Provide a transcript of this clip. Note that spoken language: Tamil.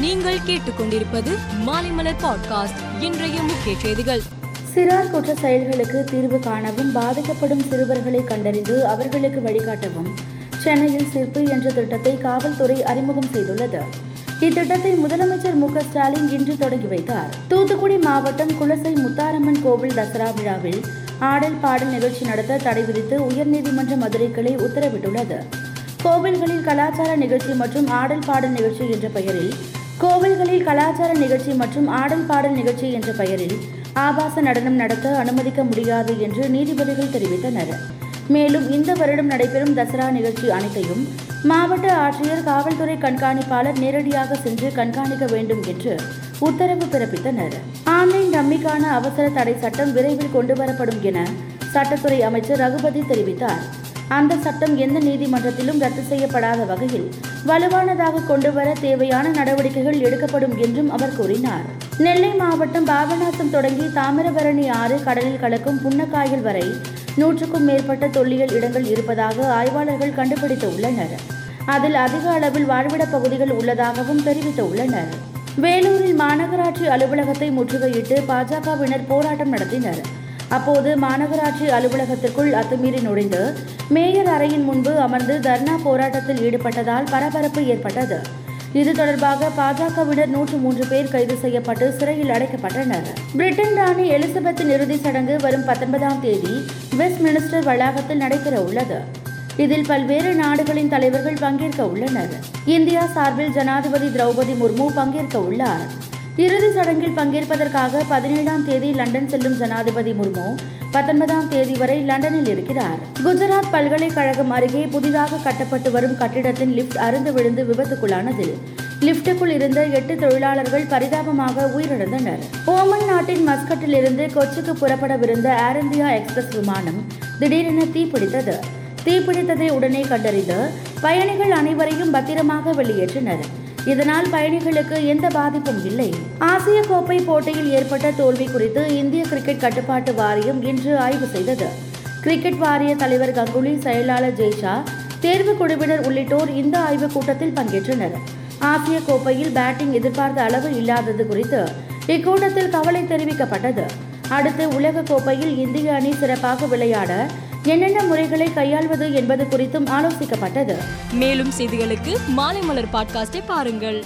நீங்கள் கேட்டுக்கொண்டிருப்பது மாலைமலர் பாட்காஸ்ட். இன்றைய முக்கிய செய்திகள். சிறார் குற்ற செயல்களுக்கு தீர்வு காணவும் பாதிக்கப்படும் சிறுவர்களை கண்டறிந்து அவர்களுக்கு வழிகாட்டவும் சென்னையில் சிற்பு என்ற திட்டத்தை காவல்துறை அறிமுகம் செய்துள்ளது. இத்திட்டத்தை முதலமைச்சர் மு ஸ்டாலின் இன்று தொடங்கி வைத்தார். தூத்துக்குடி மாவட்டம் குலசை முத்தாரம்மன் கோவில் தசரா விழாவில் ஆடல் பாடல் நிகழ்ச்சி நடத்த தடை விதித்து உயர்நீதிமன்ற மதுரை கிளை உத்தரவிட்டுள்ளது. கோவில்களில் கலாச்சார நிகழ்ச்சி மற்றும் ஆடல் பாடல் நிகழ்ச்சி என்ற பெயரில் கோவில்களில் கலாச்சார நிகழ்ச்சி மற்றும் ஆடல் பாடல் நிகழ்ச்சி என்ற பெயரில் ஆபாச நடனம் நடத்த அனுமதிக்க முடியாது என்று நீதிபதிகள் தெரிவித்தனர். மேலும் இந்த வருடம் நடைபெறும் தசரா நிகழ்ச்சி அனைத்தையும் மாவட்ட ஆட்சியர் காவல்துறை கண்காணிப்பாளர் நேரடியாக சென்று கண்காணிக்க வேண்டும் என்று உத்தரவு பிறப்பித்தனர். ஆன்லைன் டம்மிக்கான அவசர தடை சட்டம் விரைவில் கொண்டுவரப்படும் என சட்டத்துறை அமைச்சர் ரகுபதி தெரிவித்தார். அந்த சட்டம் எந்த நீதிமன்றத்திலும் ரத்து செய்யப்படாத வகையில் வலுவானதாக கொண்டுவர தேவையான நடவடிக்கைகள் எடுக்கப்படும் என்றும் அவர் கூறினார். நெல்லை மாவட்டம் பாபநாசம் தொடங்கி தாமிரபரணி ஆறு கடலில் கலக்கும் புன்னக்காயல் வரை நூற்றுக்கும் மேற்பட்ட தொல்லியல் இடங்கள் இருப்பதாக ஆய்வாளர்கள் கண்டுபிடித்து உள்ளனர் அதில் அதிக அளவில் வாழ்விட பகுதிகள் உள்ளதாகவும் தெரிவித்து உள்ளனர் வேலூரில் மாநகராட்சி அலுவலகத்தை முற்றுகையிட்டு பாஜகவினர் போராட்டம் நடத்தினர். அப்போது மாநகராட்சி அலுவலகத்திற்குள் அத்துமீறி நுழைந்து மேயர் அறையின் முன்பு அமர்ந்து தர்ணா போராட்டத்தில் ஈடுபட்டதால் பரபரப்பு ஏற்பட்டது. இது தொடர்பாக பாஜகவினர் நூற்று மூன்று பேர் கைது செய்யப்பட்டு சிறையில் அடைக்கப்பட்டனர். பிரிட்டன் ராணி எலிசபெத்தின் இறுதிச் சடங்கு வரும் பத்தொன்பதாம் தேதி வெஸ்ட் மினிஸ்டர் வளாகத்தில் நடைபெற உள்ளது. இதில் பல்வேறு நாடுகளின் தலைவர்கள் பங்கேற்க உள்ளனர். இந்தியா சார்பில் ஜனாதிபதி திரௌபதி முர்மு பங்கேற்க உள்ளார். இறுதி சடங்கில் பங்கேற்பதற்காக பதினேழாம் தேதி லண்டன் செல்லும் ஜனாதிபதி முர்மு பத்தொன்பதாம் தேதி வரை லண்டனில் இருக்கிறார். குஜராத் பல்கலைக்கழகம் அருகே புதிதாக கட்டப்பட்டு வரும் கட்டிடத்தின் லிப்ட் அருந்து விழுந்து விபத்துக்குள்ளானதில் லிப்டுக்குள் இருந்த எட்டு தொழிலாளர்கள் பரிதாபமாக உயிரிழந்தனர். ஓமன் நாட்டின் மஸ்கட்டில் இருந்து கொச்சிக்கு புறப்படவிருந்த ஏர் இந்தியா எக்ஸ்பிரஸ் விமானம் திடீரென தீப்பிடித்தது. தீப்பிடித்ததை உடனே கண்டறிந்து பயணிகள் அனைவரையும் பத்திரமாக வெளியேற்றினர். இதனால் பயணிகளுக்கு எந்த பாதிப்பும் இல்லை. ஆசிய கோப்பை போட்டியில் ஏற்பட்ட தோல்வி குறித்து இந்திய கிரிக்கெட் கட்டுப்பாட்டு வாரியம் இன்று ஆய்வு செய்தது. கிரிக்கெட் வாரிய தலைவர் கங்குலி செயலாளர் ஜெய்ஷா தேர்வு குழுவினர் உள்ளிட்டோர் இந்த ஆய்வுக் கூட்டத்தில் பங்கேற்றனர். ஆசிய கோப்பையில் பேட்டிங் எதிர்பார்த்த அளவு இல்லாதது குறித்து இக்கூட்டத்தில் கவலை தெரிவிக்கப்பட்டது. அடுத்து உலக கோப்பையில் இந்திய அணி சிறப்பாக விளையாட என்னென்ன முறைகளை கையாள்வது என்பது குறித்தும் ஆலோசிக்கப்பட்டது. மேலும் செய்திகளுக்கு மாலை மலர் பாட்காஸ்டை பாருங்கள்.